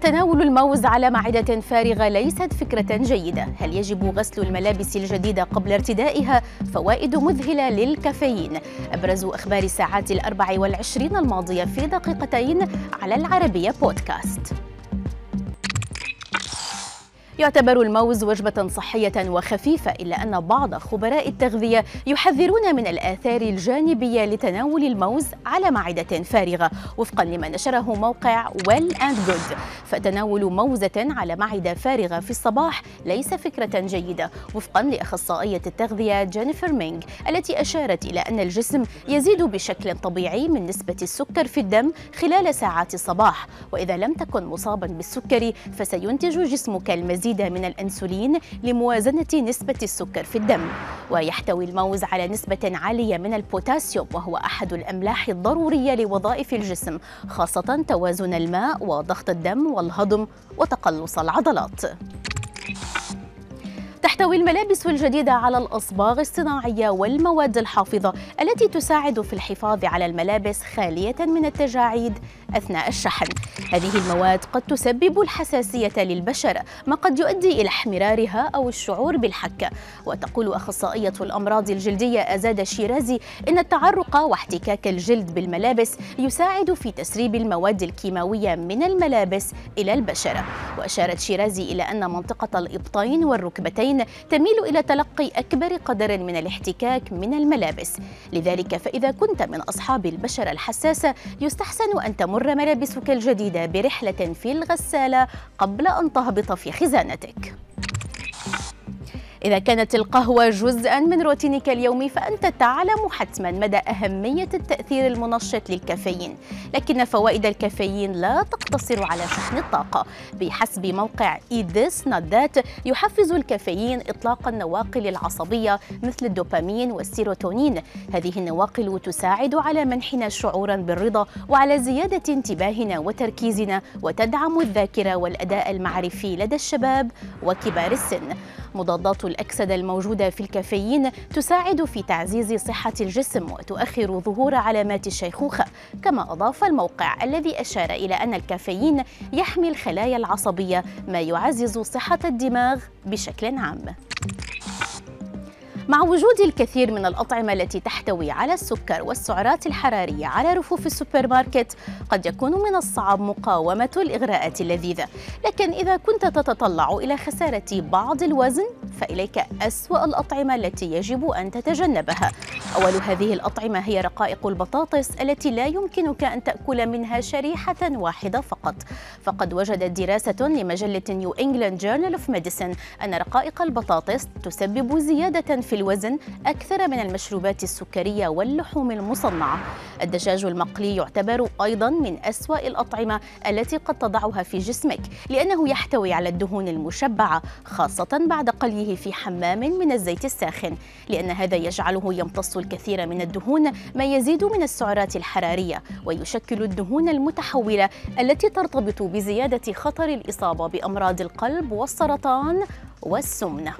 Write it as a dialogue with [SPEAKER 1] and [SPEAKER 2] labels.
[SPEAKER 1] تناول الموز على معدة فارغة ليست فكرة جيدة. هل يجب غسل الملابس الجديدة قبل ارتدائها؟ فوائد مذهلة للكافيين. أبرز أخبار الساعات الأربع والعشرين الماضية في دقيقتين على العربية بودكاست. يعتبر الموز وجبة صحية وخفيفة إلا أن بعض خبراء التغذية يحذرون من الآثار الجانبية لتناول الموز على معدة فارغة وفقا لما نشره موقع Well and Good فتناول موزة على معدة فارغة في الصباح ليس فكرة جيدة وفقا لأخصائية التغذية جينيفر مينغ التي أشارت إلى أن الجسم يزيد بشكل طبيعي من نسبة السكر في الدم خلال ساعات الصباح. وإذا لم تكن مصابا بالسكري فسينتج جسمك المزيد المزيد من الأنسولين لموازنة نسبة السكر في الدم ويحتوي الموز على نسبة عالية من البوتاسيوم وهو أحد الأملاح الضرورية لوظائف الجسم خاصة توازن الماء وضغط الدم والهضم وتقلص العضلات. تحتوي الملابس الجديدة على الأصباغ الصناعية والمواد الحافظة التي تساعد في الحفاظ على الملابس خالية من التجاعيد أثناء الشحن. هذه المواد قد تسبب الحساسية للبشرة ما قد يؤدي إلى احمرارها أو الشعور بالحكة وتقول أخصائية الأمراض الجلدية أزاد شيرازي إن التعرق واحتكاك الجلد بالملابس يساعد في تسريب المواد الكيماوية من الملابس إلى البشرة وأشارت شيرازي إلى أن منطقة الإبطين والركبتين تميل إلى تلقي أكبر قدر من الاحتكاك من الملابس. لذلك فإذا كنت من أصحاب البشرة الحساسة يستحسن أن تمر ملابسك الجديدة برحلة في الغسالة قبل أن تهبط في خزانتك. إذا كانت القهوة جزءا من روتينك اليومي فأنت تعلم حتما مدى أهمية التأثير المنشط للكافيين لكن فوائد الكافيين لا تقتصر على شحن الطاقة. بحسب موقع Eat This Not That يحفز الكافيين إطلاق النواقل العصبية مثل الدوبامين والسيروتونين. هذه النواقل تساعد على منحنا شعورا بالرضا وعلى زيادة انتباهنا وتركيزنا وتدعم الذاكرة والأداء المعرفي لدى الشباب وكبار السن. مضادات الأكسدة الموجودة في الكافيين تساعد في تعزيز صحة الجسم وتؤخر ظهور علامات الشيخوخة. كما أضاف الموقع الذي أشار إلى أن الكافيين يحمي الخلايا العصبية ما يعزز صحة الدماغ بشكل عام. مع وجود الكثير من الأطعمة التي تحتوي على السكر والسعرات الحرارية على رفوف السوبر ماركت قد يكون من الصعب مقاومة الإغراءات اللذيذة. لكن إذا كنت تتطلع إلى خسارة بعض الوزن فإليك أسوأ الأطعمة التي يجب أن تتجنبها. أول هذه الأطعمة هي رقائق البطاطس التي لا يمكنك أن تأكل منها شريحة واحدة فقط. فقد وجدت دراسة لمجلة New England Journal of Medicine أن رقائق البطاطس تسبب زيادة في الوزن أكثر من المشروبات السكرية واللحوم المصنعة. الدجاج المقلي يعتبر أيضا من أسوأ الأطعمة التي قد تضعها في جسمك لأنه يحتوي على الدهون المشبعة خاصة بعد قليه في حمام من الزيت الساخن لأن هذا يجعله يمتص الكثير من الدهون ما يزيد من السعرات الحرارية ويشكل الدهون المتحولة التي ترتبط بزيادة خطر الإصابة بأمراض القلب والسرطان والسمنة.